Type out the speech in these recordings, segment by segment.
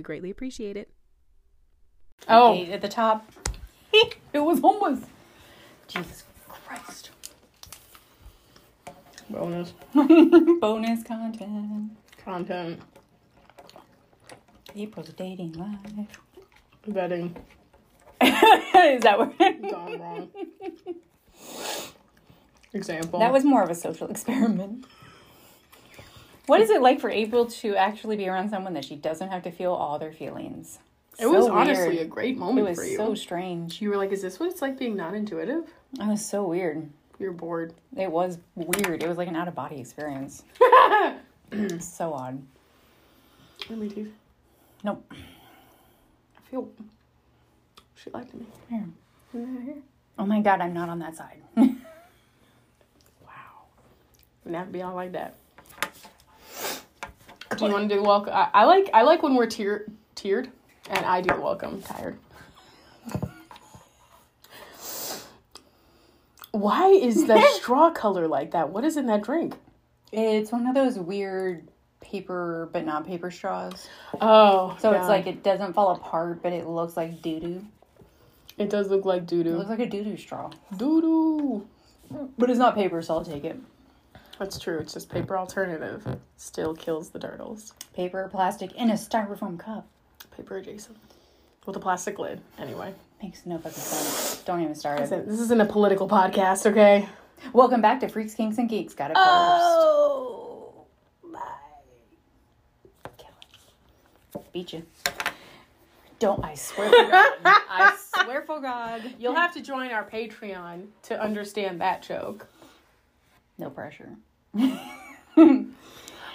We greatly appreciate it. Oh. Gate at the top. It was almost. Jesus Christ. Bonus Bonus content. content. April's dating life. Vetting Is that what? gone wrong. Example. That was more of a social experiment. What is it like for April to actually be around someone that she doesn't have to feel all their feelings? It was So honestly weird. a great moment for you. It was so strange. you were like, "Is this what it's like being non-intuitive?" It was so weird. You're bored. It was weird. It was like an out of body experience. so odd. Let me teeth. Nope. I feel she liked me. Here. That? Oh my god, I'm not on that side. Wow. Wouldn't have to be all like that. Do you want to do the welcome? I, I like I like when we're tier, tiered, and I do the welcome. Tired. Why is the straw color like that? What is in that drink? it's one of those weird paper but not paper straws. Oh, So yeah. it's like it doesn't fall apart, but it looks like doo doo. it does look like doo It looks like a doo doo straw. Doo doo. But it's not paper, so I'll take it. That's true. It's just paper alternative. Still kills the turtles. Paper, plastic, in a styrofoam cup. Paper adjacent. With a plastic lid, anyway. Makes no fucking sense. Don't even start Listen, it. This isn't a political podcast, okay? Welcome back to Freaks, Kinks, and Geeks. Got it oh, first. Oh, my, kill it. Beat you. Don't, I swear for God. I swear for God. You'll have to join our Patreon to understand that joke. No pressure.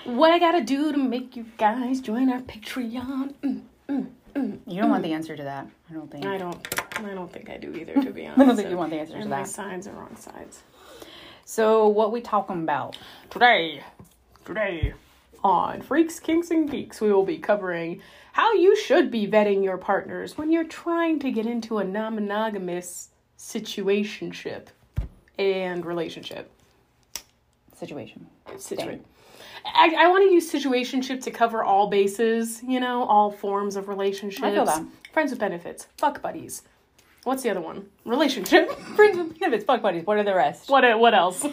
What I gotta do to make you guys join our Patreon? Mm, mm, mm You don't want mm. the answer to that. I don't think. I don't. I don't think I do either. To be honest, I don't think you want the answer to And my that. signs are wrong sides. So, what we talking about? Today, today on Freaks, Kinks, and Geeks, we will be covering how you should be vetting your partners when you're trying to get into a non-monogamous situationship and relationship. Situation. Situa- I, I want to use situationship to cover all bases, you know, all forms of relationships. I feel that. Friends with benefits, fuck buddies. What's the other one? Relationship. Friends with benefits, fuck buddies. What are the rest? what what else?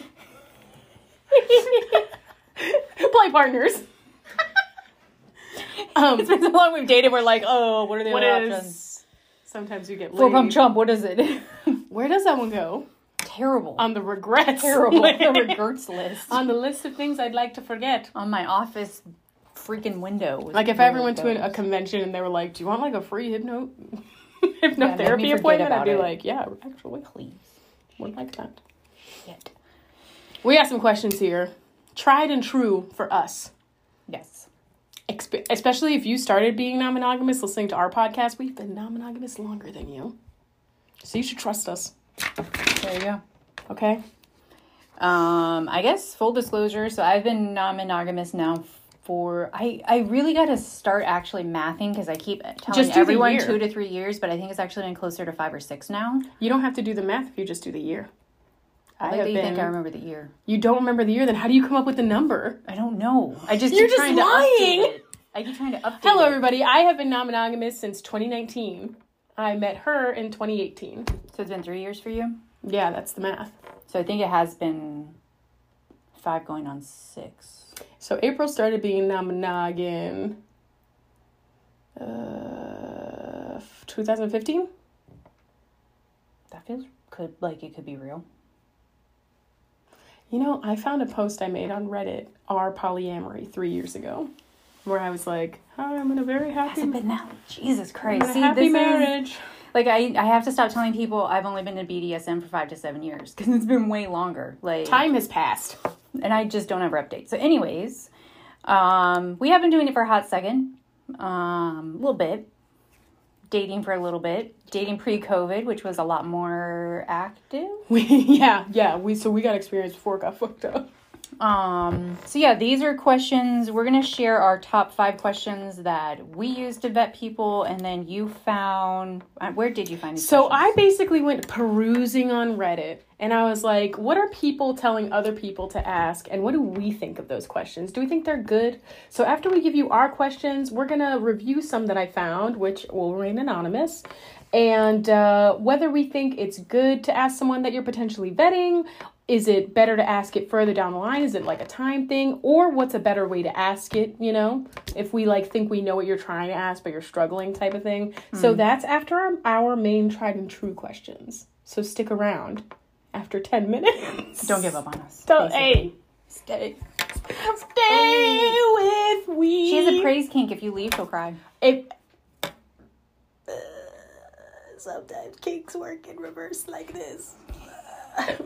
Play partners. um, It's been so long we've dated. We're like, oh, what are the what other is? options? Sometimes you get Four pump chump. What is it? Where does that one go? Terrible. On the regrets. Terrible. list. the regrets list On the list of things I'd like to forget. on my office freaking window. Like if I ever went to a, a convention and they were like, "Do you want like a free hypno hypnotherapy forget appointment?" I'd be it. like, "Yeah, actually, please. would like that." Shit. We got some questions here, tried and true for us. Yes. Expe- especially if you started being non-monogamous listening to our podcast we've been non-monogamous longer than you so you should trust us There you go. okay Um, I guess full disclosure. So I've been non-monogamous now for I I really got to start actually mathing because I keep telling Just everyone two to three years, but I think it's actually been closer to five or six now. you don't have to do the math if you just do the year i Like, been think I remember the year? you don't remember the year then how do you come up with the number I don't know. I just You're just trying to lying. I keep trying to update. hello it. everybody i have been non-monogamous since 2019 i met her in 2018 So it's been three years for you. yeah that's the math So I think it has been five going on six. so april started being non-monogam uh 2015 That feels could like it could be real. You know, I found a post I made on Reddit, our polyamory, three years ago, where I was like, "Hi, I'm in a very happy, Has it been that? Jesus Christ! in a See, happy this is marriage." like I I have to stop telling people I've only been in BDSM for five to seven years because it's been way longer. Like Time has passed. and I just don't ever update. So, anyways, um, we have been doing it for a hot second, um, a little bit. dating for a little bit, dating pre-COVID, which was a lot more active. We, yeah, yeah. We so we got experience before it got fucked up. Um, so yeah, these are questions. We're gonna share our top five questions that we use to vet people, and then you found. uh, Where did you find these? So questions? I basically went perusing on Reddit and I was like, what are people telling other people to ask and what do we think of those questions? Do we think they're good? So after we give you our questions, we're going to review some that I found, which will remain anonymous. And uh, whether we think it's good to ask someone that you're potentially vetting, is it better to ask it further down the line? Is it like a time thing? Or what's a better way to ask it, you know? If we like think we know what you're trying to ask, but you're struggling type of thing. So that's after our, our main tried and true questions. So stick around after 10 minutes. don't give up on us. Don't, hey, Stay. stay with me. She has a praise kink. If you leave, she'll cry. If, sometimes kinks work in reverse like this.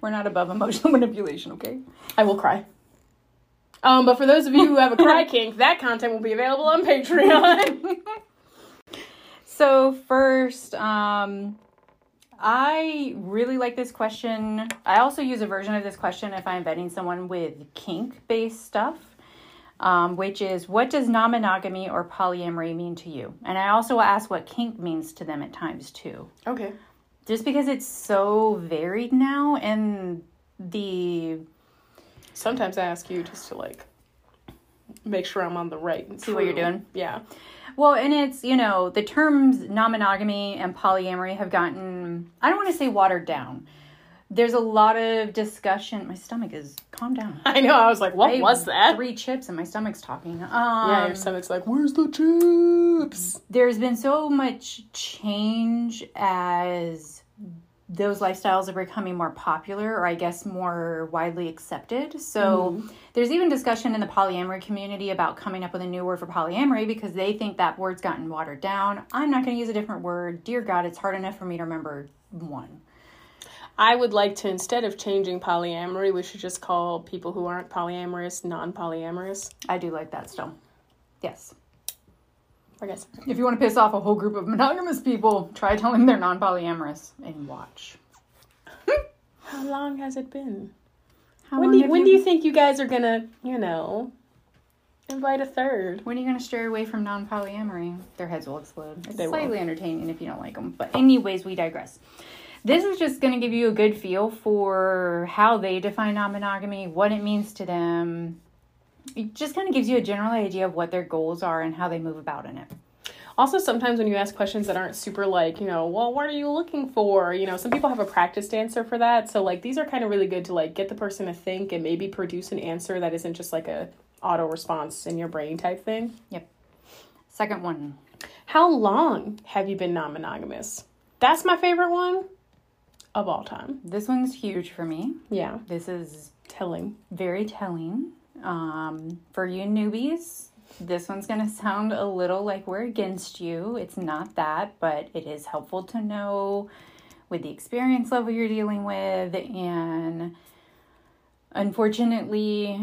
We're not above emotional manipulation, okay? I will cry. Um, but for those of you who have a cry kink, that content will be available on Patreon. So first, um, I really like this question. I also use a version of this question if I'm vetting someone with kink-based stuff, um, which is what does non-monogamy or polyamory mean to you? And I also ask what kink means to them at times too, okay. just because it's so varied now, and the Sometimes I ask you just to like make sure I'm on the right. and See what you're doing? Yeah. Well, and it's, you know, the terms non monogamy and polyamory have gotten, I don't want to say watered down. There's a lot of discussion. My stomach is, calm down. I know. I was like, what I was that? Three chips and my stomach's talking. Um, yeah, your stomach's like, where's the chips? there's been so much change as those lifestyles are becoming more popular or I guess more widely accepted. So there's even discussion in the polyamory community about coming up with a new word for polyamory because they think that word's gotten watered down. I'm not going to use a different word. Dear God, it's hard enough for me to remember one. I would like to, instead of changing polyamory, we should just call people who aren't polyamorous non polyamorous. I do like that still. Yes. I guess. If you want to piss off a whole group of monogamous people, try telling them they're non polyamorous and watch. How long has it been? How When long do you, have when do you think you guys are gonna, you know, invite a third? When are you going to stray away from non polyamory? Their heads will explode. It's They will. slightly entertaining if you don't like them. But, anyways, we digress. This is just going to give you a good feel for how they define non monogamy, what it means to them. It just kind of gives you a general idea of what their goals are and how they move about in it. Also, sometimes when you ask questions that aren't super like, you know, well, what are you looking for? You know, some people have a practiced answer for that. So, like, these are kind of really good to, like, get the person to think and maybe produce an answer that isn't just like a auto response in your brain type thing. yep Second one. How long have you been non monogamous? That's my favorite one of all time. This one's huge for me. Yeah, This is telling. very telling. Um, for you newbies, this one's going to sound a little like we're against you. It's not that, but it is helpful to know with the experience level you're dealing with. And unfortunately,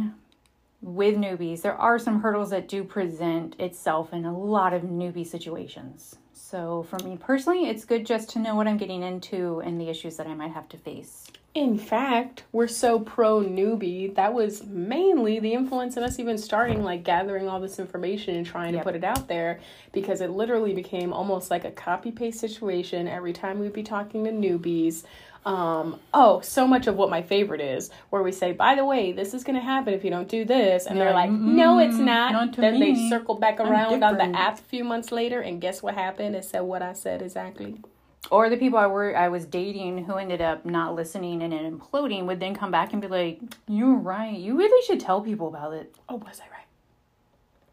with newbies, there are some hurdles that do present itself in a lot of newbie situations. So, for me personally, it's good just to know what I'm getting into and the issues that I might have to face. In fact, we're so pro newbie. That was mainly the influence in us even starting like gathering all this information and trying Yep. to put it out there because it literally became almost like a copy paste situation every time we'd be talking to newbies. Um, oh, so much of what my favorite is, where we say, by the way, this is going to happen if you don't do this. And they're They're like, like, no, it's "Mm, not. not to then they me. circle back around on the app a few months later, and guess what happened? It said what I said exactly. or the people I were I was dating who ended up not listening and then imploding would then come back and be like, "You're right. You really should tell people about it." Oh, was I right?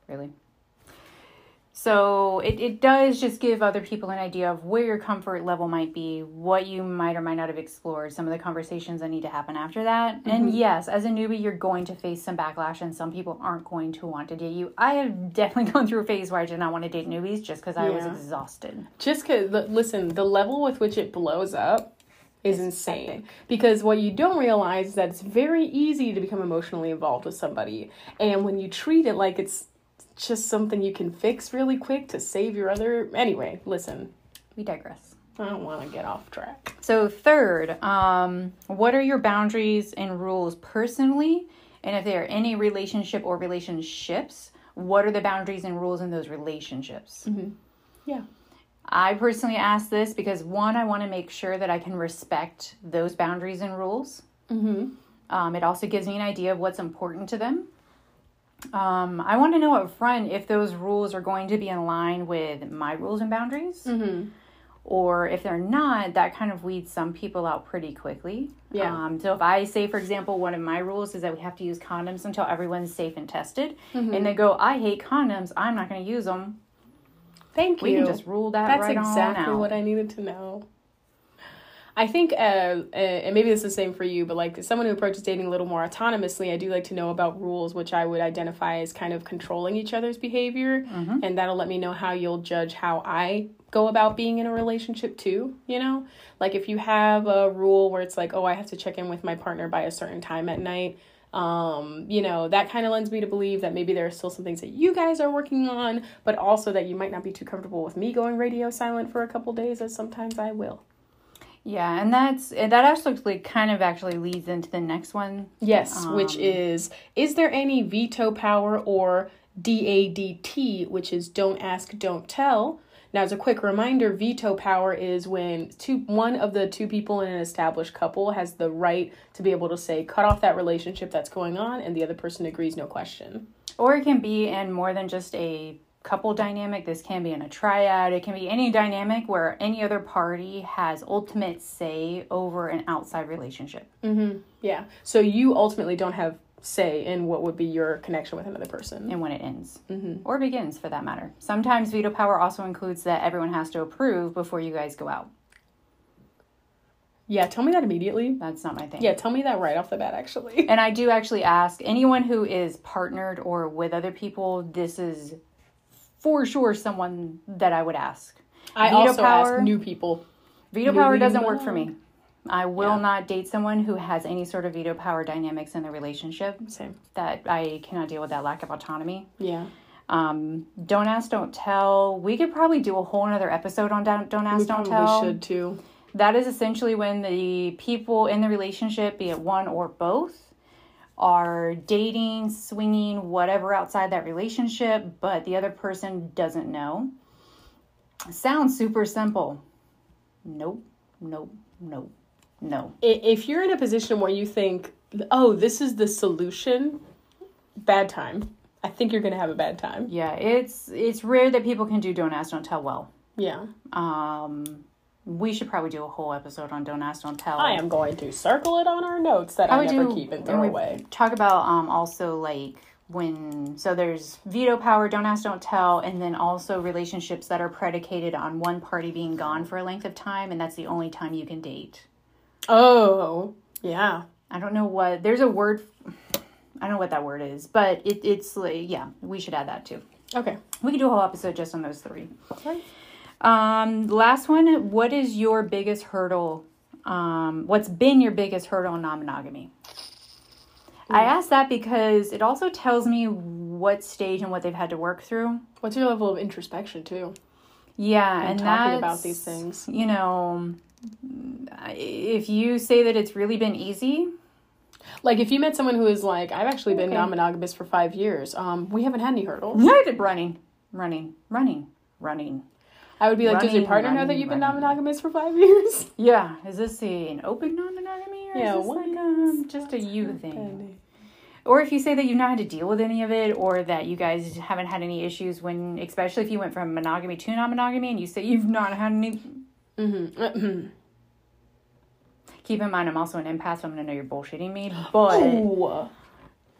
Really. So it, it does just give other people an idea of where your comfort level might be, what you might or might not have explored, some of the conversations that need to happen after that. And mm-hmm. yes, as a newbie, you're going to face some backlash, and some people aren't going to want to date you. I have definitely gone through a phase where I did not want to date newbies just because I was exhausted. just because listen the level with which it blows up is insane epic. because what you don't realize is that it's very easy to become emotionally involved with somebody and when you treat it like it's just something you can fix really quick to save your other. Anyway, listen, We digress. I don't want to get off track. So, third, um, what are your boundaries and rules personally? And if there are any relationship or relationships, what are the boundaries and rules in those relationships? Yeah. I personally ask this because one, I want to make sure that I can respect those boundaries and rules. Mm-hmm. Um, it also gives me an idea of what's important to them. Um, I want to know up front if those rules are going to be in line with my rules and boundaries. Mm-hmm. Or if they're not, that kind of weeds some people out pretty quickly. Yeah. Um, so if I say, for example, one of my rules is that we have to use condoms until everyone's safe and tested, Mm-hmm. and they go, I hate condoms, I'm not going to use them. Thank We you. We can just rule that That's right exactly what I needed to know. I think, uh, uh, and maybe this is the same for you, but like someone who approaches dating a little more autonomously, I do like to know about rules, which I would identify as kind of controlling each other's behavior, Mm-hmm. and that'll let me know how you'll judge how I go about being in a relationship too. You know, like if you have a rule where it's like, oh, I have to check in with my partner by a certain time at night. Um, you know, that kind of lends me to believe that maybe there are still some things that you guys are working on, but also that you might not be too comfortable with me going radio silent for a couple days, as sometimes I will. Yeah, and that's that actually kind of actually leads into the next one. Yes, which Um, is is there any veto power or DADT, which is don't ask, don't tell? Now, as a quick reminder, veto power is when two one of the two people in an established couple has the right to be able to say cut off that relationship that's going on, and the other person agrees, no question. Or it can be in more than just a couple dynamic. This can be in a triad. It can be any dynamic where any other party has ultimate say over an outside relationship. Mm-hmm. Yeah. So you ultimately don't have say in what would be your connection with another person. and when it ends mm-hmm. or begins for that matter. Sometimes veto power also includes that everyone has to approve before you guys go out. Yeah. Tell me that immediately. That's not my thing. Yeah. Tell me that right off the bat. Actually. And I do actually ask anyone who is partnered or with other people, this is for sure someone that I would ask. I Veto also power- ask new people. Veto power doesn't work for me. I will Yeah. not date someone who has any sort of veto power dynamics in the relationship. Same. That I cannot deal with that lack of autonomy. Yeah. Um, don't ask, don't tell. We could probably do a whole other episode on don't, don't ask, We don't tell. should too. That is essentially when the people in the relationship, be it one or both, are dating, swinging, whatever outside that relationship, but the other person doesn't know. Sounds super simple. Nope, nope, nope, no. If you're in a position where you think, oh, this is the solution, bad time. I think you're gonna have a bad time. Yeah, it's it's rare that people can do don't ask, don't tell well. Yeah. Um, we should probably do a whole episode on don't ask, don't tell. I am going to circle it on our notes that I I, never do- keep and throw away. Talk about um also like when so there's veto power, don't ask, don't tell, and then also relationships that are predicated on one party being gone for a length of time, and that's the only time you can date. Oh, yeah. I don't know what there's a word. I don't know what that word is, but it, it's like yeah, we should add that too. Okay. We could do a whole episode just on those three. Right. Um, last one. What is your biggest hurdle? Um, what's been your biggest hurdle in non-monogamy? I ask that because it also tells me what stage and what they've had to work through. What's your level of introspection too? Yeah, And and, talking about these things. You know, if you say that it's really been easy, Like if you met someone who is like, I've actually been Okay. non-monogamous for five years. Um, we haven't had any hurdles. running, running, running, running. I would be like, does your Running, partner know that you've been running. non-monogamous for five years? Yeah, is this a, an open non-monogamy or Yeah, is this like um, just a you thing? Or if you say that you've not had to deal with any of it, or that you guys haven't had any issues when, especially if you went from monogamy to non-monogamy, and you say you've not had any. Mm-hmm. Keep in mind, I'm also an empath, so I'm gonna know you're bullshitting me. But Ooh.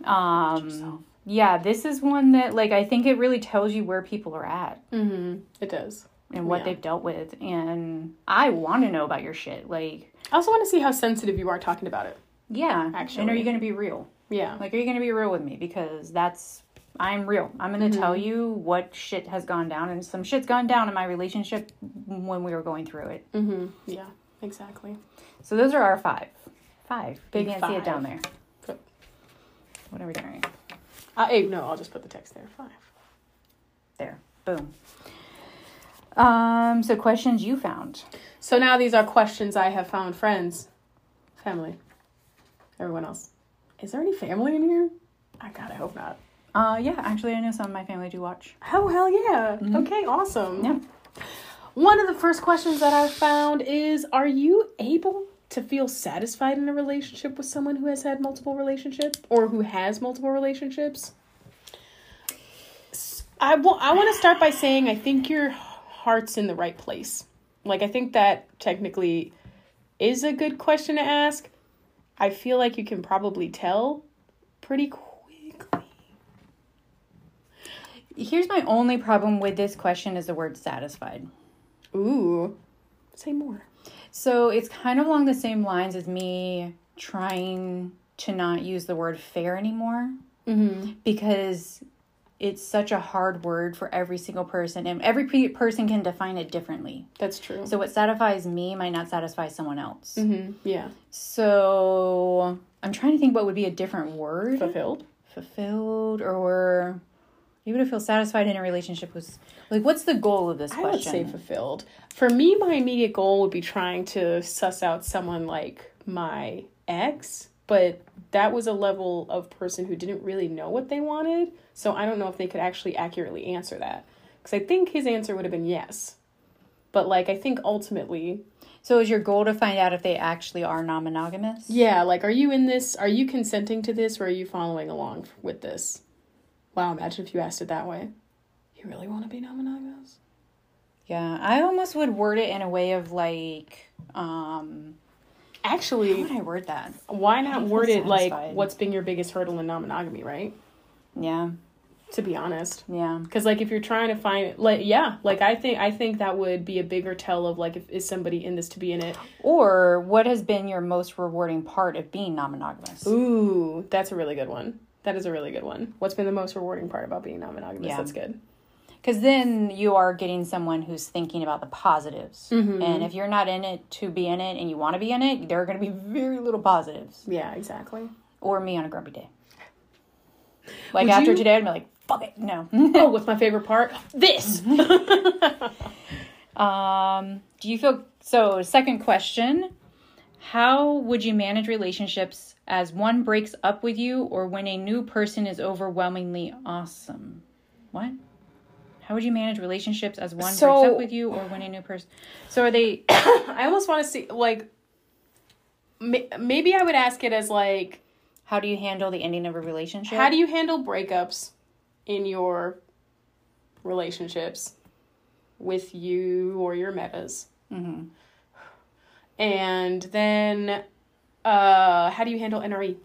um, yeah, this is one that like I think it really tells you where people are at Mm-hmm. It does. And what Yeah. they've dealt with, and I want to know about your shit. Like, I also want to see how sensitive you are talking about it. yeah, actually and are you gonna be real? Yeah. Like, are you gonna be real with me? Because that's I'm real. I'm gonna tell you what shit has gone down, and some shit's gone down in my relationship when we were going through it. Mm-hmm. Yeah. Exactly. So those are our five. Five. Big you can't see it down five. there. What are we doing? Uh, hey, no, I'll just put the text there. Five. There. Boom. Um, so questions you found. So now these are questions I have found friends, family, everyone else. Is there any family in here? I God, I hope not. Uh, yeah, actually, I know some of my family do watch. Oh hell yeah! Okay, awesome. Yeah. One of the first questions that I found is: Are you able to feel satisfied in a relationship with someone who has had multiple relationships or who has multiple relationships? I wa- I want to start by saying I think your heart's in the right place. Like I think that technically is a good question to ask. I feel like you can probably tell pretty quickly. Here's my only problem with this question is the word satisfied. Ooh, say more. So it's kind of along the same lines as me trying to not use the word fair anymore Mm-hmm. because it's such a hard word for every single person and every pe- person can define it differently. That's true. So what satisfies me might not satisfy someone else. Mm-hmm. Yeah. So I'm trying to think what would be a different word. Fulfilled. Fulfilled or able to feel satisfied in a relationship was like what's the goal of this I would question? say fulfilled. For me, my immediate goal would be trying to suss out someone like my ex, but that was a level of person who didn't really know what they wanted. So I don't know if they could actually accurately answer that. Because I think his answer would have been yes. But like, I think ultimately, so is your goal to find out if they actually are non-monogamous? yeah, like, are you in this? Are you consenting to this or are you following along with this? Wow, imagine if you asked it that way. You really want to be non monogamous? Yeah, I almost would word it in a way of like, um, how Actually, would I word that? why not word it like what's been your biggest hurdle in non-monogamy right? Yeah, to be honest. Yeah, because like if you're trying to find like yeah like i think i think that would be a bigger tell of like if is somebody in this to be in it. Or what has been your most rewarding part of being non-monogamous? ooh that's a really good one. That is a really good one. What's been the most rewarding part about being non-monogamous? Yeah. that's good Because then you are getting someone who's thinking about the positives, and if you're not in it to be in it and you want to be in it, there are going to be very little positives. yeah exactly Or me on a grumpy day. Like Would after you- today, I'd be like, "Fuck it, no." oh what's my favorite part this Um, do you feel so? Second question How would you manage relationships as one breaks up with you or when a new person is overwhelmingly awesome? What? How would you manage relationships as one So- breaks up with you or when a new person? So are they? i almost want to see like ma- maybe i would ask it as like How do you handle the ending of a relationship? How do you handle breakups in your relationships with you or your metas? Mm-hmm. And then, uh, how do you handle NRE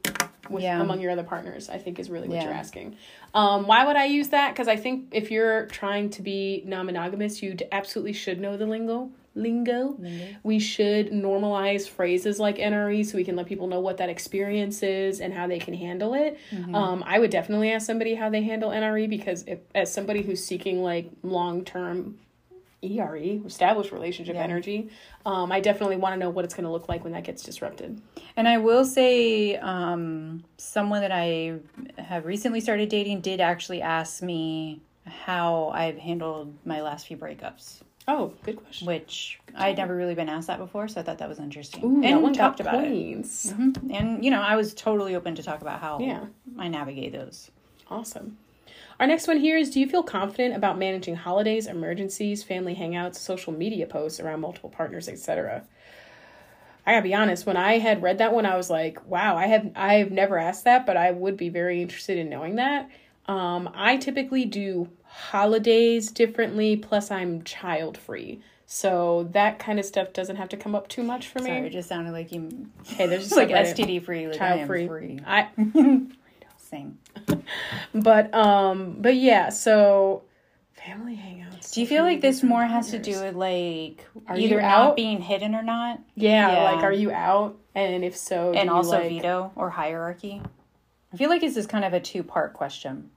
with, Yeah. among your other partners? I think is really what Yeah. you're asking. Um, why would I use that? Because I think if you're trying to be non-monogamous, you absolutely should know the lingo. Lingo. We should normalize phrases like NRE so we can let people know what that experience is and how they can handle it. Um, I would definitely ask somebody how they handle NRE because if, as somebody who's seeking like long term ERE, established relationship Yeah. energy, um, I definitely want to know what it's going to look like when that gets disrupted. And I will say, um, someone that I have recently started dating did actually ask me how I've handled my last few breakups. Oh, good question. which I'd never really been asked that before, so I thought that was interesting. Ooh, and one talked about points. it. Mhm. And you know, I was totally open to talk about how Yeah. I navigate those. Awesome. Our next one here is Do you feel confident about managing holidays, emergencies, family hangouts, social media posts around multiple partners, etc.? I gotta be honest, when I had read that one, I was like, wow, I have I've never asked that, but I would be very interested in knowing that. Um, I typically do holidays differently, plus I'm child free. So that kind of stuff doesn't have to come up too much for me. Sorry, it just sounded like you Hey, there's just like STD free, like child free. free. I But um but yeah, so family hangouts. Do you feel like this more has to do with like Are you either out? being hidden or not, Yeah, Yeah. like are you out? And if so, do and you, also like- veto or hierarchy? I feel like this is kind of a two part question.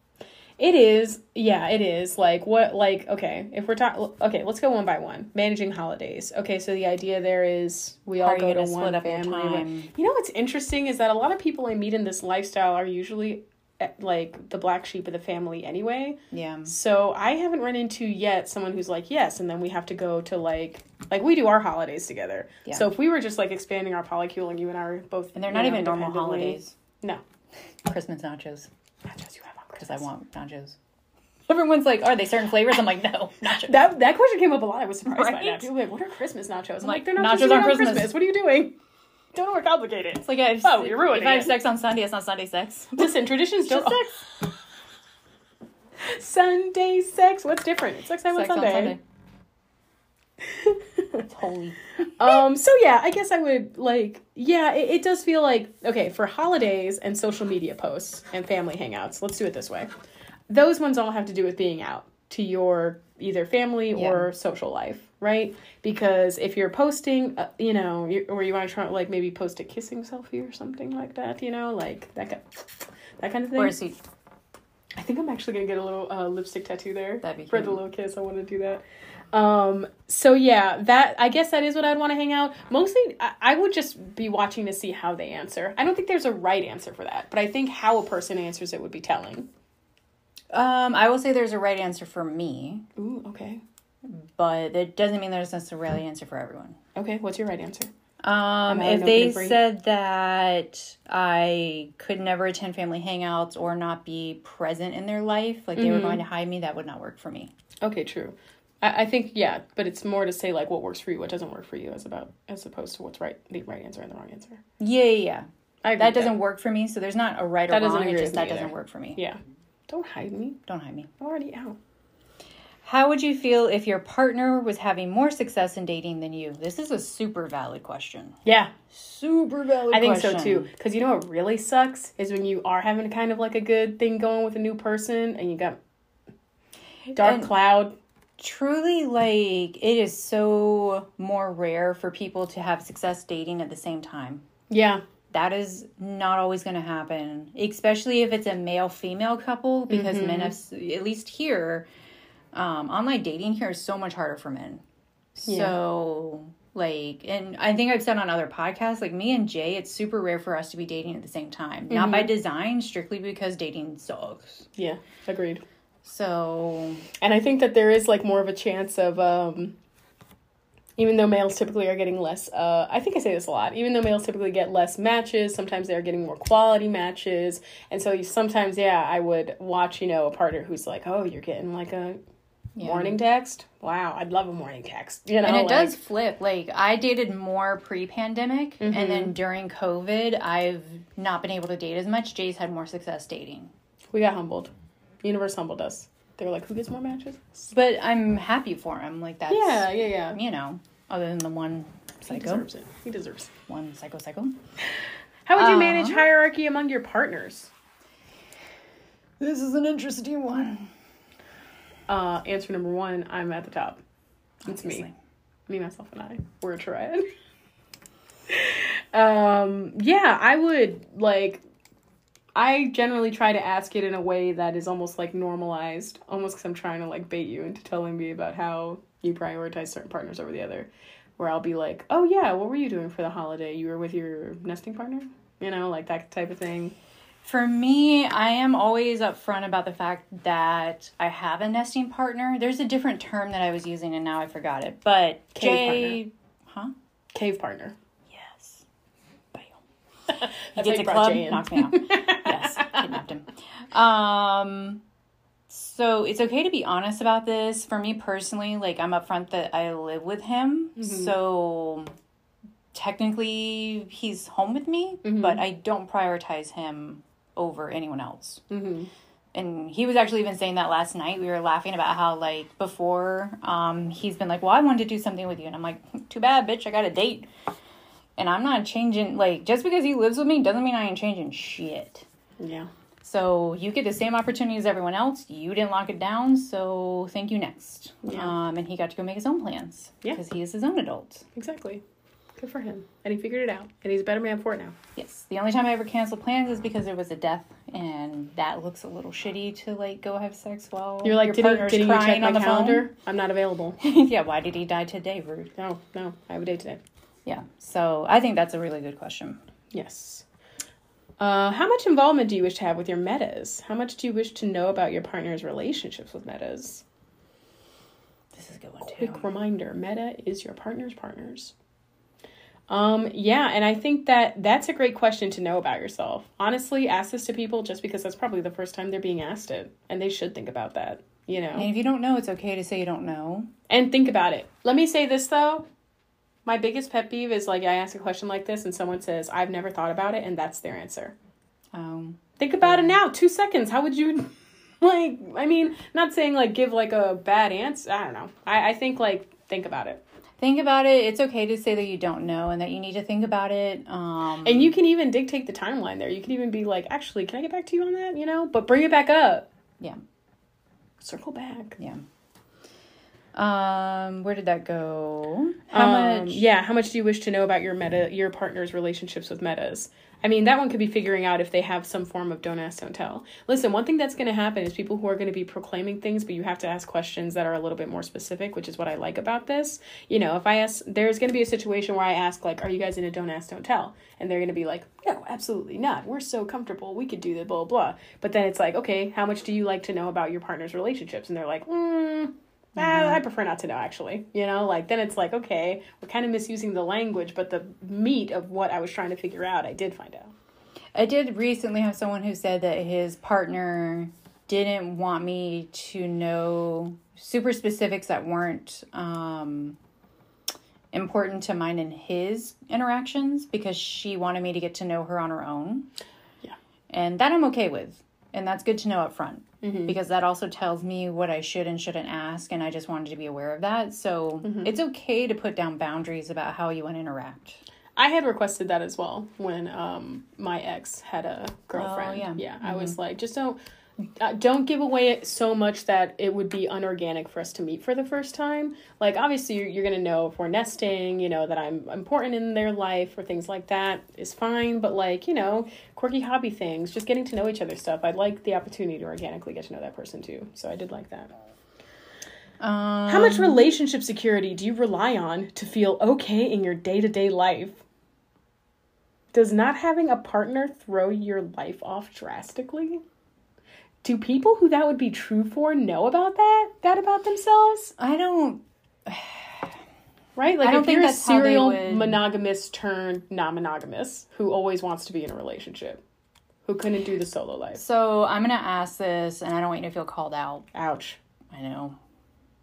It is, yeah, it is. Like what? Like okay, if we're talking, okay, let's go one by one. Managing holidays. Okay, so the idea there is we How all go to one split up your family. You know what's interesting is that a lot of people I meet in this lifestyle are usually eh, like the black sheep of the family anyway. Yeah. So I haven't run into yet someone who's like, yes, and then we have to go to like like we do our holidays together. Yeah. So if we were just like expanding our polycule and you and I are both And they're not know, even normal holidays. No. Christmas nachos. Nachos you have on Because I want nachos. Everyone's like, are they certain flavors? I'm like, no, nachos. That that question came up a lot. I was surprised by Right? that. People were like, what are Christmas nachos? I'm like, they're not nachos on Christmas. Christmas. What are you doing? Don't overcomplicate it. It's like, if, Oh, you're ruining if I have sex on Sunday, it's not Sunday sex. Listen, traditions Just don't. sex. Sunday sex. What's different? It's sex time Sex on on Sunday. Holy. um. So yeah, I guess I would like. Yeah, it, it does feel like okay for holidays and social media posts and family hangouts. Let's do it this way. Those ones all have to do with being out to your either family or social life, right? Because if you're posting, uh, you know, you, or you want to try like maybe post a kissing selfie or something like that, you know, like that kind, that kind of thing. Or is he? I think I'm actually gonna get a little uh, lipstick tattoo there That'd be for cute. the little kiss. I want to do that. Um, so yeah, that I guess that is what I'd want to hang out. Mostly, I, I would just be watching to see how they answer. I don't think there's a right answer for that, but I think how a person answers it would be telling. Um, I will say there's a right answer for me, Ooh, okay, but it doesn't mean there's necessarily an answer for everyone. okay. What's your right answer? Um, if they said that I could never attend family hangouts or not be present in their life, like they were Mm-hmm. going to hide me, that would not work for me. Okay, true. I, I think yeah, but it's more to say like what works for you, what doesn't work for you, as about as opposed to what's right, the right answer and the wrong answer. Yeah, yeah, yeah. I agree That doesn't work for me. So there's not a right That or wrong. It just that doesn't work for me. Yeah, don't hide me. Don't hide me. I'm already out. How would you feel if your partner was having more success in dating than you? This is a super valid question. Yeah, Super valid. I think so too. Because you know what really sucks is when you are having kind of like a good thing going with a new person and you got dark And- cloud. Truly, like it is so more rare for people to have success dating at the same time. Yeah. That is not always going to happen, especially if it's a male female couple, because men have, at least here, um, online dating here is so much harder for men. So, like, and I think I've said on other podcasts, like me and Jay, it's super rare for us to be dating at the same time. Not by design, strictly because dating sucks. Yeah. Agreed. So, And I think that there is like more of a chance of um even though males typically are getting less uh I think I say this a lot. Even though males typically get less matches, sometimes they're getting more quality matches. And so you sometimes yeah, I would watch, you know, a partner who's like, "Oh, you're getting like a yeah. morning text? Wow, I'd love a morning text." You know, and it like- does flip. Like I dated more pre-pandemic, and then during COVID, I've not been able to date as much. Jay's had more success dating, We got humbled. Universe humbled us. They were like, "Who gets more matches?" but I'm happy for him. Like that's Yeah, yeah, yeah. you know, other than the one psycho. He deserves it. He deserves it. one psycho, psycho. How would you Uh-huh. manage hierarchy among your partners? This is an interesting one. Uh, answer number one: I'm at the top. It's me, me, myself, and I. We're a triad. um, yeah, I would like. I generally try to ask it in a way that is almost like normalized, almost because I'm trying to like bait you into telling me about how you prioritize certain partners over the other. Where I'll be like, "Oh yeah, what were you doing for the holiday? You were with your nesting partner, you know, like that type of thing." For me, I am always upfront about the fact that I have a nesting partner. There's a different term that I was using, and now I forgot it. But Cave Jay, huh? Cave partner. Yes. Bam. That's He how gets you a brought club, knocks me out. kidnapped him. Um, so it's okay to be honest about this. For me personally, like I'm upfront that I live with him, so technically he's home with me, but I don't prioritize him over anyone else. Mm-hmm. And he was actually even saying that last night. We were laughing about how like before, um, he's been like, "Well, I wanted to do something with you," and I'm like, "Too bad, bitch. I got a date." And I'm not changing. Like just because he lives with me doesn't mean I ain't changing shit. Yeah. So you get the same opportunity as everyone else. You didn't lock it down, so thank you next. Yeah. Um, and he got to go make his own plans Yeah. because he is his own adult. Exactly. Good for him. And he figured it out. And he's a better man for it now. Yes. The only time I ever canceled plans is because there was a death, and that looks a little shitty to like go have sex while You're like, your didn't, partner's you check crying my on the calendar? I'm not available. yeah. Why did he die today? Rude. No, no. I have a date today. Yeah. So I think that's a really good question. Yes. Uh, how much involvement do you wish to have with your metas? How much do you wish to know about your partner's relationships with metas? This is a good one too. Quick reminder meta is your partner's partners. Um, yeah, and I think that that's a great question to know about yourself. Honestly, ask this to people just because that's probably the first time they're being asked it, and they should think about that, you know. And if you don't know, it's okay to say you don't know. And think about it. Let me say this though. My biggest pet peeve is like I ask a question like this and someone says, I've never thought about it, and that's their answer. Um, Think about it now. Two seconds. How would you like I mean, not saying like give like a bad answer. I don't know. I, I think like think about it. think about it. It's okay to say that you don't know and that you need to think about it. Um, And you can even dictate the timeline there. You can even be like, actually, can I get back to you on that? You know, but bring it back up. yeah, Circle back. yeah. Um, where did that go? How Um, much? Yeah. How much do you wish to know about your meta, your partner's relationships with metas? I mean, that one could be figuring out if they have some form of don't ask, don't tell. Listen, one thing that's going to happen is people who are going to be proclaiming things, but you have to ask questions that are a little bit more specific, which is what I like about this. You know, if I ask, there's going to be a situation where I ask, like, are you guys in a don't ask, don't tell? And they're going to be like, no, absolutely not. We're so comfortable. We could do the blah, blah. But then it's like, okay, how much do you like to know about your partner's relationships? And they're like, mm, Ah, I prefer not to know actually. You know, like then it's like, okay, we're kind of misusing the language, but the meat of what I was trying to figure out, I did find out. I did recently have someone who said that his partner didn't want me to know super specifics that weren't um, important to mine in his interactions because she wanted me to get to know her on her own. Yeah. And that I'm okay with. And that's good to know up front Mm-hmm. because that also tells me what I should and shouldn't ask. And I just wanted to be aware of that. So Mm-hmm. it's okay to put down boundaries about how you want to interact. I had requested that as well when um my ex had a girlfriend. yeah. yeah. I was like, just don't don't give away it so much that it would be unorganic for us to meet for the first time. Like obviously you're, you're gonna know if we're nesting, you know that I'm important in their life or things like that is fine. But like you know quirky hobby things, just getting to know each other stuff. I'd like the opportunity to organically get to know that person too. So I did like that. Um, How much relationship security do you rely on to feel okay in your day to day life? Does not having a partner throw your life off drastically? Do people who that would be true for know about that? That about themselves? I don't. Right? Like I don't if think you're a serial monogamous turned non monogamous who always wants to be in a relationship, who couldn't do the solo life. So I'm gonna ask this, and I don't want you to feel called out. Ouch. I know.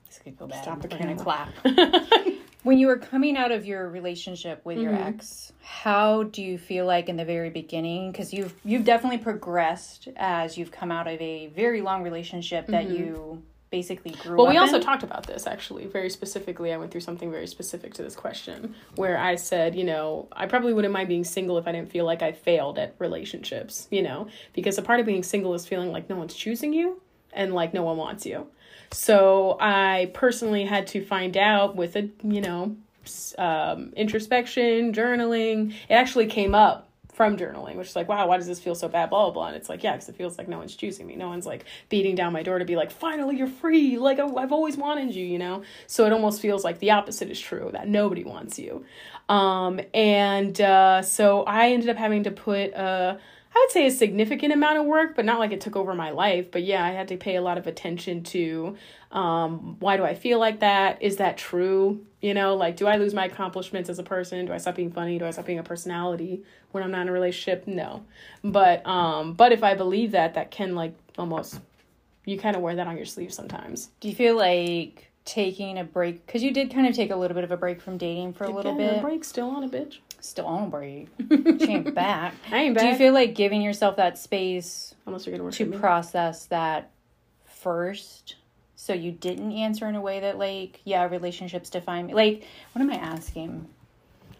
This could feel bad. Stop the We're gonna camera. clap. when you were coming out of your relationship with your Mm-hmm. ex, how do you feel like in the very beginning? Because you've you've definitely progressed as you've come out of a very long relationship that you basically grew Mm-hmm. Well, we also in. talked about this actually very specifically. I went through something very specific to this question where I said, you know, I probably wouldn't mind being single if I didn't feel like I failed at relationships, you know, because a part of being single is feeling like no one's choosing you and like no one wants you. So I personally had to find out with a, you know, um, introspection, journaling. It actually came up from journaling, which is like, wow, why does this feel so bad? Blah, blah, blah. And it's like, yeah, because it feels like no one's choosing me. No one's like beating down my door to be like, finally, you're free. Like, I- I've always wanted you, you know? So it almost feels like the opposite is true that nobody wants you. Um, and uh, so I ended up having to put, uh, I would say a significant amount of work, but not like it took over my life. But yeah, I had to pay a lot of attention to um, why do I feel like that? Is that true? You know, like, do I lose my accomplishments as a person? Do I stop being funny? Do I stop being a personality when I'm not in a relationship? No. But um, but if I believe that, that can like almost you kind of wear that on your sleeve sometimes. Do you feel like taking a break? Because you did kind of take a little bit of a break from dating for a little Yeah, bit. break still on a bitch. Still on break. she ain't back. I ain't back. Do you feel like giving yourself that space Unless you're gonna work to process that first so you didn't answer in a way that like yeah relationships define me like what am i asking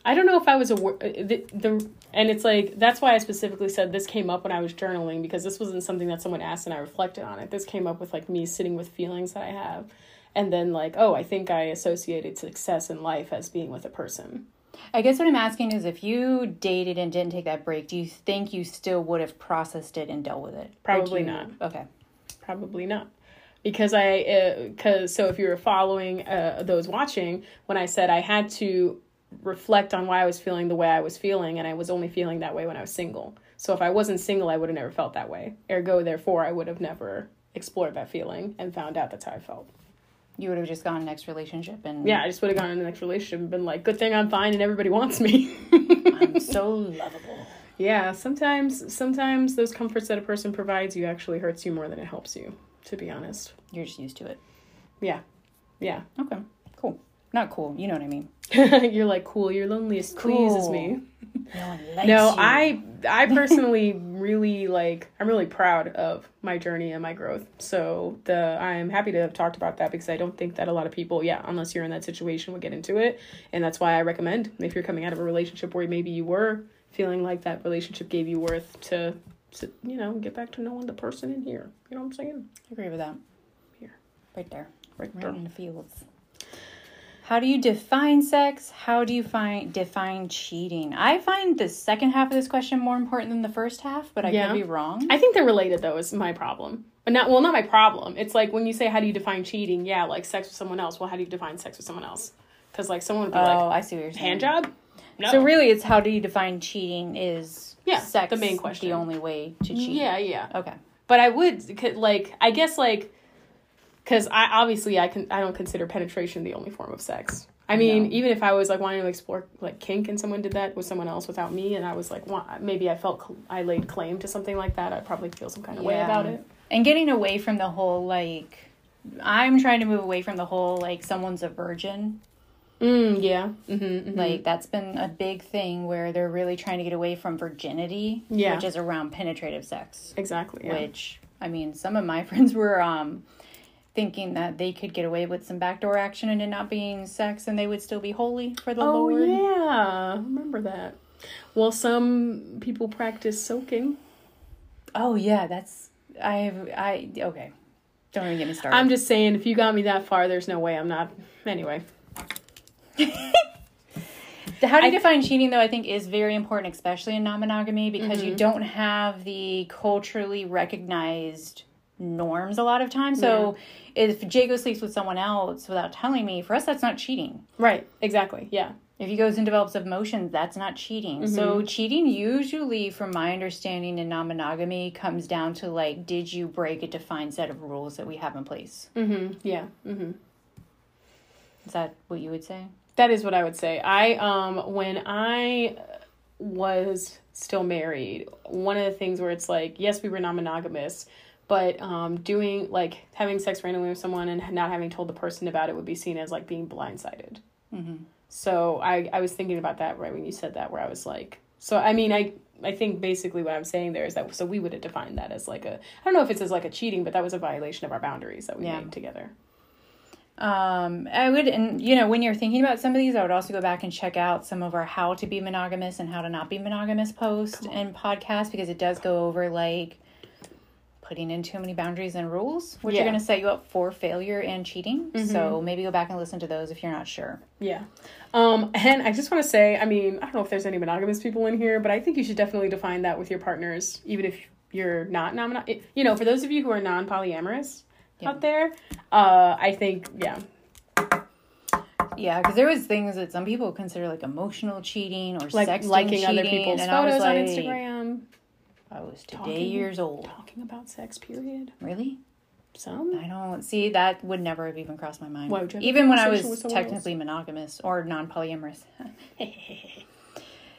I don't know if I was a wor- uh, the, the and it's like that's why I specifically said this came up when I was journaling because this wasn't something that someone asked and I reflected on it. This came up with like me sitting with feelings that I have, and then like oh I think I associated success in life as being with a person. I guess what i'm asking is if you dated and didn't take that break do you think you still would have processed it and dealt with it Probably you- not. okay Probably not. Because I, because so if you were following uh, those watching, when I said I had to reflect on why I was feeling the way I was feeling, and I was only feeling that way when I was single. So if I wasn't single, I would have never felt that way. Ergo, therefore, I would have never explored that feeling and found out that's how I felt. You would have just gone next relationship and Yeah, I just would have gone in the next relationship and been like, good thing I'm fine and everybody wants me. I'm so lovable. yeah, sometimes sometimes those comforts that a person provides you actually hurts you more than it helps you, to be honest. You're just used to it. Yeah. Yeah. Okay. Not cool. You know what I mean. You're like, cool, your loneliest pleases Cool. me. No one likes No, you. I I personally really like I'm really proud of my journey and my growth. So the I'm happy to have talked about that because I don't think that a lot of people, yeah, unless you're in that situation would get into it. And that's why I recommend if you're coming out of a relationship where maybe you were feeling like that relationship gave you worth to, to you know, get back to knowing the person in here. You know what I'm saying? I agree with that. Here. Right there. Right Right there. in the fields. How do you define sex? How do you find define cheating? I find the second half of this question more important than the first half, but I Yeah. could be wrong. I think they're related though, is my problem. But not well, not my problem. It's like when you say how do you define cheating? Yeah, like sex with someone else. Well, how do you define sex with someone else? Because like someone would be oh, like I see what you're saying. hand job. No. So really, it's how do you define cheating? Is Yeah, sex the main question. the only way to mm, cheat? yeah, yeah. Okay. But I would could, like I guess like because I obviously I can I don't consider penetration the only form of sex. I mean, No. even if I was like wanting to explore like kink and someone did that with someone else without me, and I was like, wa- maybe I felt cl- I laid claim to something like that, I'd probably feel some kind of way about it. And getting away from the whole like, I'm trying to move away from the whole like someone's a virgin. Mm, yeah. Mm-hmm, Like that's been a big thing where they're really trying to get away from virginity, Yeah. which is around penetrative sex. exactly. Yeah. Which I mean, some of my friends were um thinking that they could get away with some backdoor action and it not being sex, and they would still be holy for the Oh Lord. yeah, remember that. Well, some people practice soaking. Oh yeah, that's I have I okay. Don't even get me started. I'm just saying, if you got me that far, there's no way I'm not. Anyway, How do you I- define cheating, though, I think is very important, especially in non monogamy, because Mm-hmm. you don't have the culturally recognized norms a lot of times. So if Jago sleeps with someone else without telling me, for us, that's not cheating. right? Exactly. Yeah. If he goes and develops emotions, that's not cheating. So Mm-hmm. cheating, usually, from my understanding in non monogamy, comes down to like, did you break a defined set of rules that we have in place? Mm-hmm. Yeah. Mm-hmm. Is that what you would say? That is what I would say. I um when I was still married, one of the things where it's like, yes, we were non-monogamous, but um doing like having sex randomly with someone and not having told the person about it would be seen as like being blindsided. So I I was thinking about that right when you said that, where I was like, so I mean I. I think basically what I'm saying there is that so we would have defined that as like a I don't know if it's as like a cheating, but that was a violation of our boundaries that we Yeah. made together. Um, I would, and you know, when you're thinking about some of these, I would also go back and check out some of our how to be monogamous and how to not be monogamous posts and podcasts because it does go over like putting in too many boundaries and rules, which Yeah. are going to set you up for failure and cheating. So maybe go back and listen to those if you're not sure. Yeah. Um, and I just want to say, I mean, I don't know if there's any monogamous people in here, but I think you should definitely define that with your partners, even if you're not non You know, for those of you who are non polyamorous Yeah. out there, uh, I think, yeah. Yeah, because there was things that some people consider like emotional cheating or Like liking cheating, other people's and I was photos on Instagram, I was today Talking- years old. talking about sex, period. Really? Some. I don't see that would never have even crossed my mind. Why would you even when I was technically monogamous or non-polyamorous.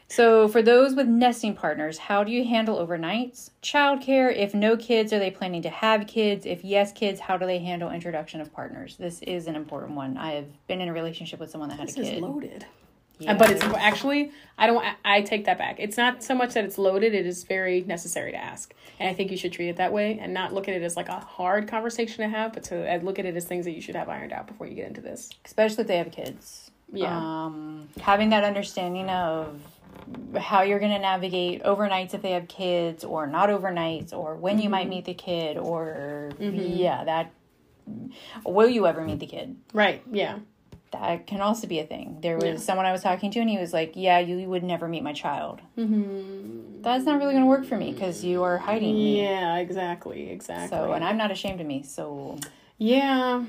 so, for those with nesting partners, how do you handle overnights, childcare? If no kids, are they planning to have kids? If yes, kids, how do they handle introduction of partners? This is an important one. I have been in a relationship with someone that had This a is kid. loaded. Yeah. Uh, But it's actually, I don't, I- take that back. It's not so much that it's loaded, it is very necessary to ask. And I think you should treat it that way and not look at it as like a hard conversation to have, but to uh, look at it as things that you should have ironed out before you get into this. especially if they have kids. Yeah. Um, having that understanding of how you're going to navigate overnights if they have kids or not overnights or when you might meet the kid or yeah that will you ever meet the kid Right. Yeah. That can also be a thing there was Yeah. someone i was talking to and he was like yeah you would never meet my child mm-hmm. that's not really going to work for me because you are hiding me Yeah, exactly. Exactly. so and i'm not ashamed of me so Yeah.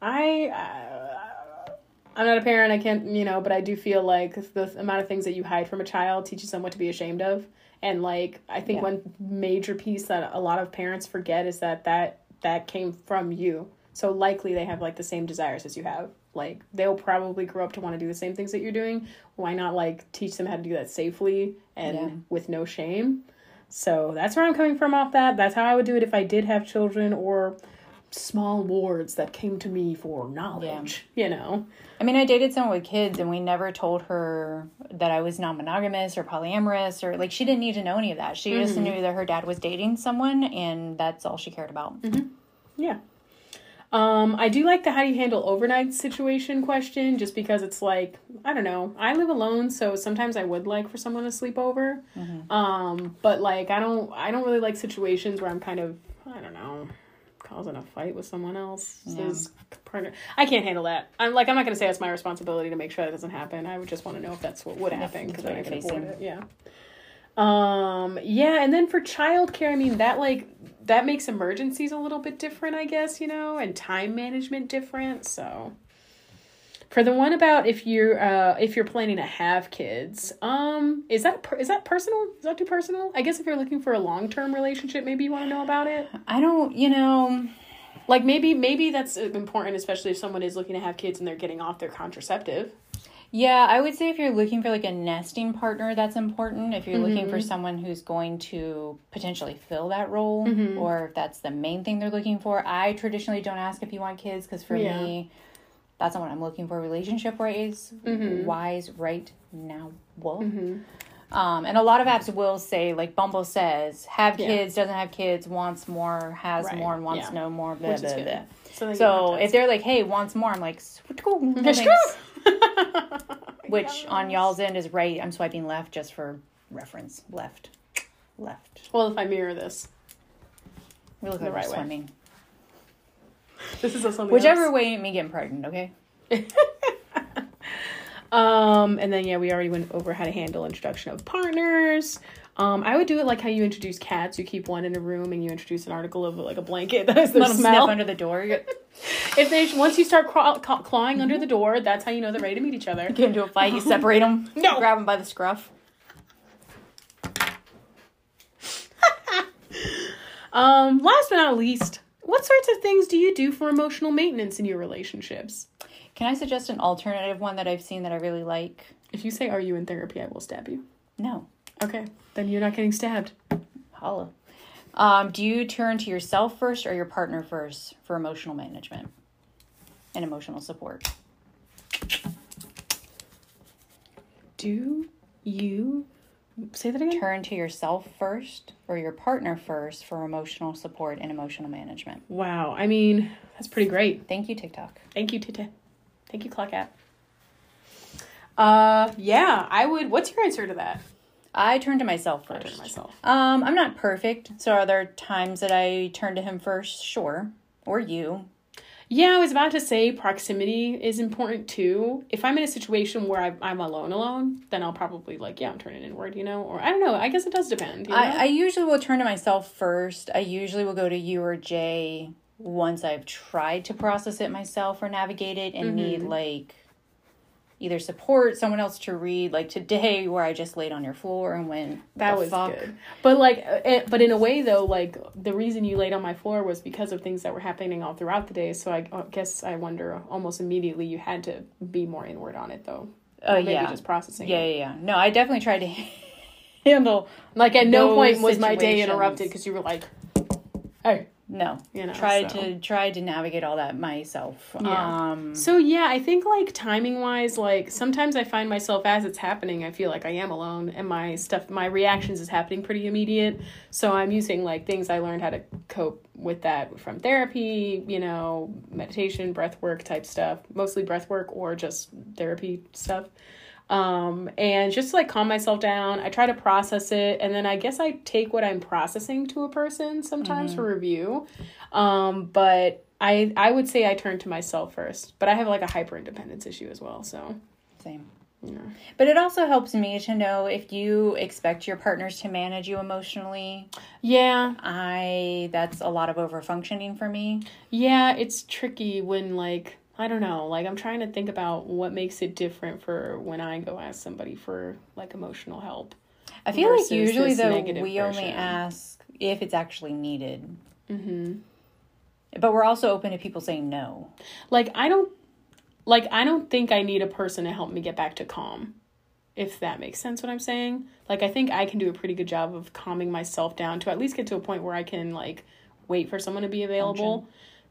I uh, I'm not a parent. I can't, you know, but I do feel like the amount of things that you hide from a child teaches them what to be ashamed of. And like, I think Yeah. one major piece that a lot of parents forget is that that that came from you. So likely they have like the same desires as you have. Like they'll probably grow up to want to do the same things that you're doing. Why not like teach them how to do that safely and Yeah. with no shame? So that's where I'm coming from off that. That's how I would do it if I did have children or small wards that came to me for knowledge, you know. I mean, I dated someone with kids, and we never told her that I was non monogamous or polyamorous, or like she didn't need to know any of that. She just mm-hmm. knew that her dad was dating someone, and that's all she cared about. Mm-hmm. Yeah. Um, I do like the how do you handle overnight situation question just because it's like, I don't know. I live alone, so sometimes I would like for someone to sleep over. Um, but like I don't I don't really like situations where I'm kind of I don't know, causing a fight with someone else. partner. I can't handle that. I'm like I'm not gonna say it's my responsibility to make sure that doesn't happen. I would just want to know if that's what would happen because I can avoid it. Yeah. Um, yeah, and then for childcare, I mean that like that makes emergencies a little bit different, I guess, you know, and time management different. So for the one about if you're uh if you're planning to have kids, um is that per- is that personal? Is that too personal? I guess if you're looking for a long-term relationship, maybe you want to know about it. I don't, you know, Like maybe maybe that's important especially if someone is looking to have kids and they're getting off their contraceptive. Yeah, I would say if you're looking for like a nesting partner, that's important. If you're looking for someone who's going to potentially fill that role, or if that's the main thing they're looking for, I traditionally don't ask if you want kids because for Yeah. me, that's not what I'm looking for relationship wise, wise right now. Well, um, and a lot of apps will say, like Bumble says, have Yeah. kids, doesn't have kids, wants more, has Right, more, and wants yeah. no more. Blah, Which blah, blah. So, So if they're like, hey, wants more, I'm like, "Sweet, cool, no to- thanks." Which on y'all's end is right. I'm swiping left just for reference. Left. Left. Well, if I mirror this, We look The like right we're way. swimming. this is something Whichever else. way ain't me getting pregnant, okay? Um, and then yeah, we already went over how to handle introduction of partners. Um, I would do it like how you introduce cats. You keep one in a room and you introduce an article of like a blanket that has the Let smell. sniff under the door. If they once you start claw- clawing under the door, that's how you know they're ready to meet each other. You get into a fight, you separate them. No. Grab them by the scruff. Um, last but not least, what sorts of things do you do for emotional maintenance in your relationships? Can I suggest an alternative one that I've seen that I really like? If you say, "Are you in therapy?" I will stab you. No. Okay, then you're not getting stabbed. Holla. Um, do you turn to yourself first or your partner first for emotional management and emotional support? Do you say that again? Turn to yourself first or your partner first for emotional support and emotional management. Wow, I mean that's pretty great. Thank you, TikTok. Thank you, Tita. Thank you, Clock App. Uh, yeah, I would. What's your answer to that? I turn to myself I first. turn to myself. Um, I'm not perfect, so are there times that I turn to him first? Sure. Or you. Yeah, I was about to say proximity is important too. If I'm in a situation where I, I'm alone, alone, then I'll probably like, yeah, I'm turning inward, you know, or I don't know. I guess it does depend. You know? I, I usually will turn to myself first. I usually will go to you or Jay once I've tried to process it myself or navigate it and need Mm-hmm. like either support, someone else to read. Like today, where I just laid on your floor and went, that "The was fuck?" good. But like, it, but in a way though, like the reason you laid on my floor was because of things that were happening all throughout the day. So I guess I wonder almost immediately you had to be more inward on it though. Oh yeah, just processing. yeah, it. yeah, yeah. No, I definitely tried to handle. Like at no point was my day interrupted because you were like, "Hey." No, You know, tried so. to tried to navigate all that myself. Yeah. Um, So yeah, I think like timing wise, like sometimes I find myself as it's happening, I feel like I am alone, and my stuff, my reactions is happening pretty immediate. So I'm using like things I learned how to cope with that from therapy, you know, meditation, breath work type stuff, mostly breath work or just therapy stuff. Um and just to like calm myself down i try to process it and then i guess i take what i'm processing to a person sometimes for review um but i i would say i turn to myself first but i have like a hyper independence issue as well so same. yeah But it also helps me to know if you expect your partners to manage you emotionally. yeah I that's a lot of over functioning for me. yeah it's tricky when like I don't know. Like I'm trying to think about what makes it different for when I go ask somebody for like emotional help. I feel like usually though we only ask if it's actually needed. Mm-hmm. But we're also open to people saying no. Like I don't like I don't think I need a person to help me get back to calm. If that makes sense what I'm saying. Like I think I can do a pretty good job of calming myself down to at least get to a point where I can like wait for someone to be available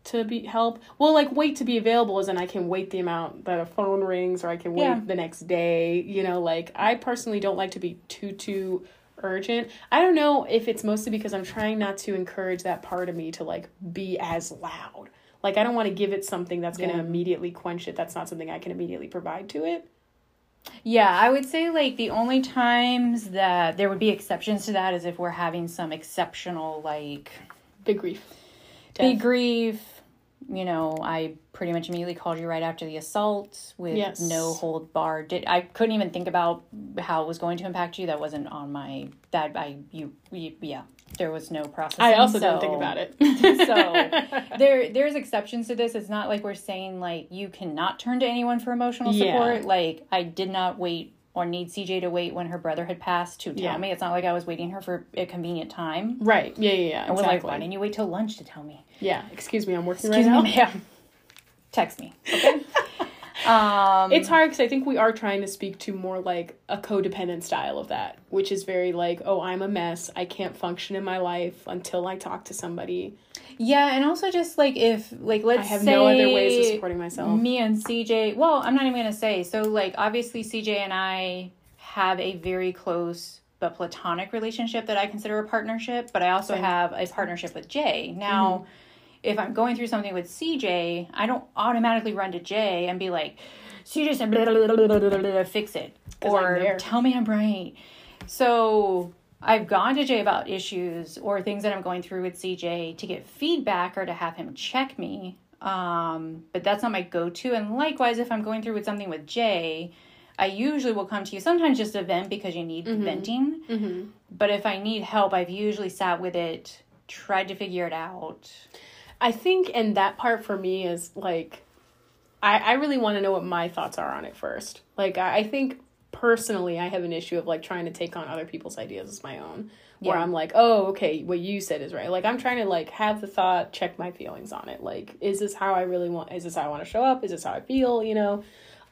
to be help. Well, like wait to be available is and I can wait the amount that a phone rings or I can wait Yeah. the next day, you know, like I personally don't like to be too too urgent. I don't know if it's mostly because I'm trying not to encourage that part of me to like be as loud. Like I don't want to give it something that's going to immediately quench it. That's not something I can immediately provide to it. Yeah, I would say like the only times that there would be exceptions to that is if we're having some exceptional like Big grief. big grief. You know, I pretty much immediately called you right after the assault with Yes. no hold bar. Did I couldn't even think about how it was going to impact you. That wasn't on my that I you, you yeah. There was no process. I also don't think about it. so there there's exceptions to this. It's not like we're saying like you cannot turn to anyone for emotional Yeah. support. Like I did not wait or need CJ to wait when her brother had passed to tell Yeah. me. It's not like I was waiting her for a convenient time. right. Yeah, yeah, yeah. I was like, exactly. why didn't you wait till lunch to tell me? Yeah. Excuse me, I'm working Excuse right me, now. ma'am. Text me. Okay. um It's hard because I think we are trying to speak to more like a codependent style of that, which is very like, oh, I'm a mess. I can't function in my life until I talk to somebody. Yeah, and also just like if like let's I have say no other ways of supporting myself. Me and CJ. Well, I'm not even gonna say. So like obviously CJ and I have a very close but platonic relationship that I consider a partnership. But I also Same. have a partnership with Jay. Now, if I'm going through something with CJ, I don't automatically run to Jay and be like, CJ said blah, blah, blah, fix it. Or tell me I'm right. So I've gone to Jay about issues or things that I'm going through with CJ to get feedback or to have him check me. Um, but that's not my go to. And likewise, if I'm going through with something with Jay, I usually will come to you sometimes just to vent because you need venting. But if I need help, I've usually sat with it, tried to figure it out. I think, and that part for me is like, I, I really want to know what my thoughts are on it first. Like, I, I think personally, I have an issue of like trying to take on other people's ideas as my own. Where Yeah. I'm like, oh, okay, what you said is right. Like, I'm trying to like have the thought, check my feelings on it. Like, is this how I really want? Is this how I want to show up? Is this how I feel? You know.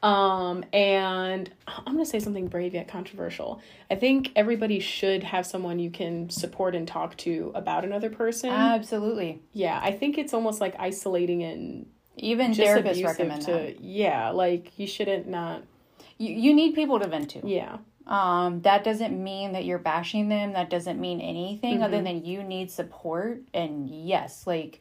Um, and I'm gonna say something brave yet controversial. I think everybody should have someone you can support and talk to about another person. Absolutely. Yeah, I think it's almost like isolating and Even therapists recommend to that. yeah, like you shouldn't not You, you need people to vent to. yeah. Um, that doesn't mean that you're bashing them. That doesn't mean anything other Mm-hmm. than you need support. And yes, like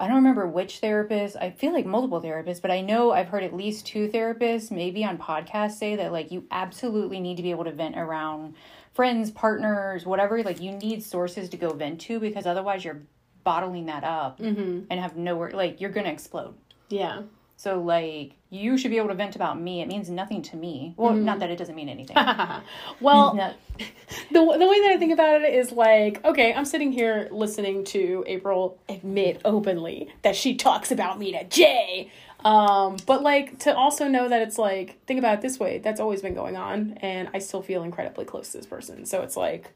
I don't remember which therapist. I feel like multiple therapists, but I know I've heard at least two therapists, maybe on podcasts, say that like you absolutely need to be able to vent around friends, partners, whatever. Like you need sources to go vent to because otherwise you're bottling that up Mm-hmm. and have nowhere. Like you're gonna explode. Yeah. So like you should be able to vent about me. It means nothing to me. Well, Mm-hmm. not that it doesn't mean anything. Well, No- the the way that I think about it is like, okay, I'm sitting here listening to April admit openly that she talks about me to Jay. Um, but like to also know that it's like, think about it this way, that's always been going on, and I still feel incredibly close to this person. So it's like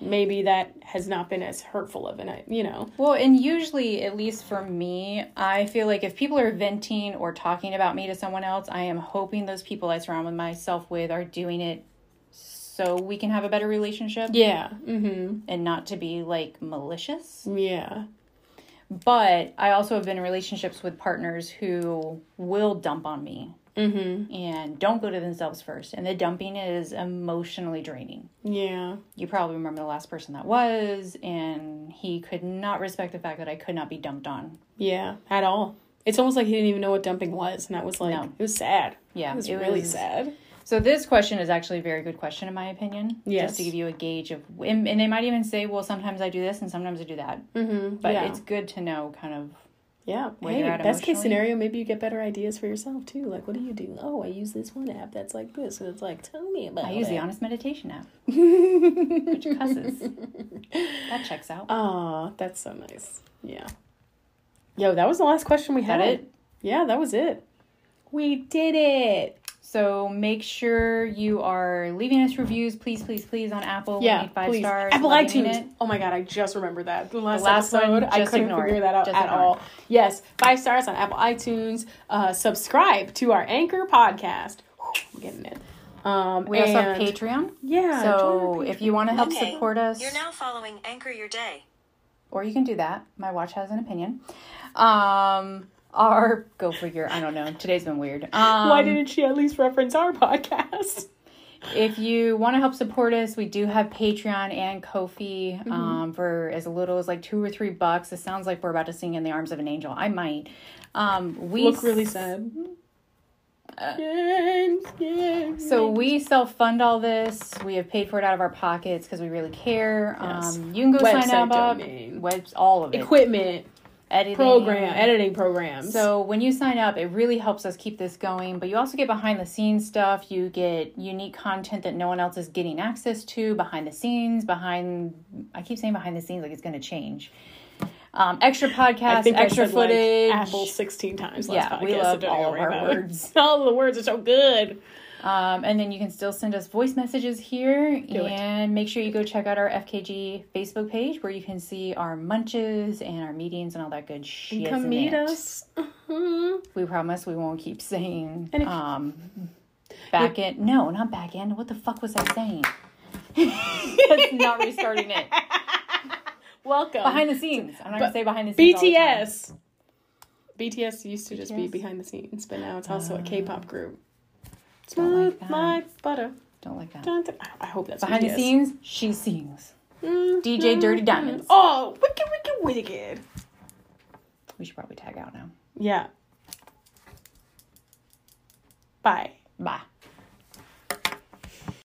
maybe that has not been as hurtful of an you know. Well, and usually, at least for me, I feel like if people are venting or talking about me to someone else, I am hoping those people I surround myself with are doing it so we can have a better relationship Yeah. Mm-hmm. and not to be like malicious. Yeah. But I also have been in relationships with partners who will dump on me Mm-hmm. and don't go to themselves first. And the dumping is emotionally draining. Yeah. You probably remember the last person that was, and he could not respect the fact that I could not be dumped on. Yeah. At all. It's almost like he didn't even know what dumping was, and that was like No. it was sad. Yeah, It was it really was- sad. So this question is actually a very good question in my opinion. Yes. Just to give you a gauge of, and, and they might even say, well, sometimes I do this and sometimes I do that. Mm-hmm. But yeah. it's good to know kind of. Yeah. Hey, best case scenario, maybe you get better ideas for yourself too. Like, what do you do? Oh, I use this one app that's like this, and it's like, tell me about it. I use it. the Honest Meditation app, which cusses. that checks out. Oh, that's so nice. Yeah. Yo, that was the last question we had. that it? Yeah, that was it. We did it. So make sure you are leaving us reviews, please, please, please, on Apple. We Yeah, need five please. stars. Apple iTunes. it. Oh my god, I just remembered that. The last, last one, episode, I couldn't ignore figure that out Just at ignore all. Yes, five stars on Apple iTunes. Uh, subscribe to our Anchor podcast. Whew, I'm getting it. Um, We also have Patreon. Yeah. So join our if you want to help Okay, support us, You're now following Anchor Your Day. or you can do that. My watch has an opinion. Um, our go figure. I don't know. Today's been weird. Um, Why didn't she at least reference our podcast? if you want to help support us, we do have Patreon and Ko-fi Mm-hmm. um, for as little as like two or three bucks. It sounds like we're about to sing in the arms of an angel. I might. Um, we Look really sad. Yes. So we self fund all this. We have paid for it out of our pockets because we really care. Yes. Um, you can go sign Website up. domain. Web, all of it. equipment, editing program, editing programs. So when you sign up, it really helps us keep this going. But you also get behind the scenes stuff. You get unique content that no one else is getting access to behind the scenes. Behind, I keep saying behind the scenes like it's going to change. Um, extra I podcasts, extra said, like, footage. Apple sixteen times. Last Yeah, podcast, we so love don't all of our words. All of the words are so good. Um, and then you can still send us voice messages here. it. and make sure you go check out our FKG Facebook page where you can see our munches and our meetings and all that good shit. Come meet us. Mhm. We promise we won't keep saying And um, back end. No, not back end. What the fuck was I saying? That's not restarting it. Welcome Behind the scenes. I'm not gonna say behind the scenes. all the. BTS. BTS used to just be behind the scenes, but now it's also a K-pop group. Like Smooth like butter. Don't like that. Dun, dun. I hope that's Behind the scenes, she sings. Mm, DJ Dirty. Diamonds. Oh, wicked, wicked, wicked. We should probably tag out now. Yeah. Bye. Bye.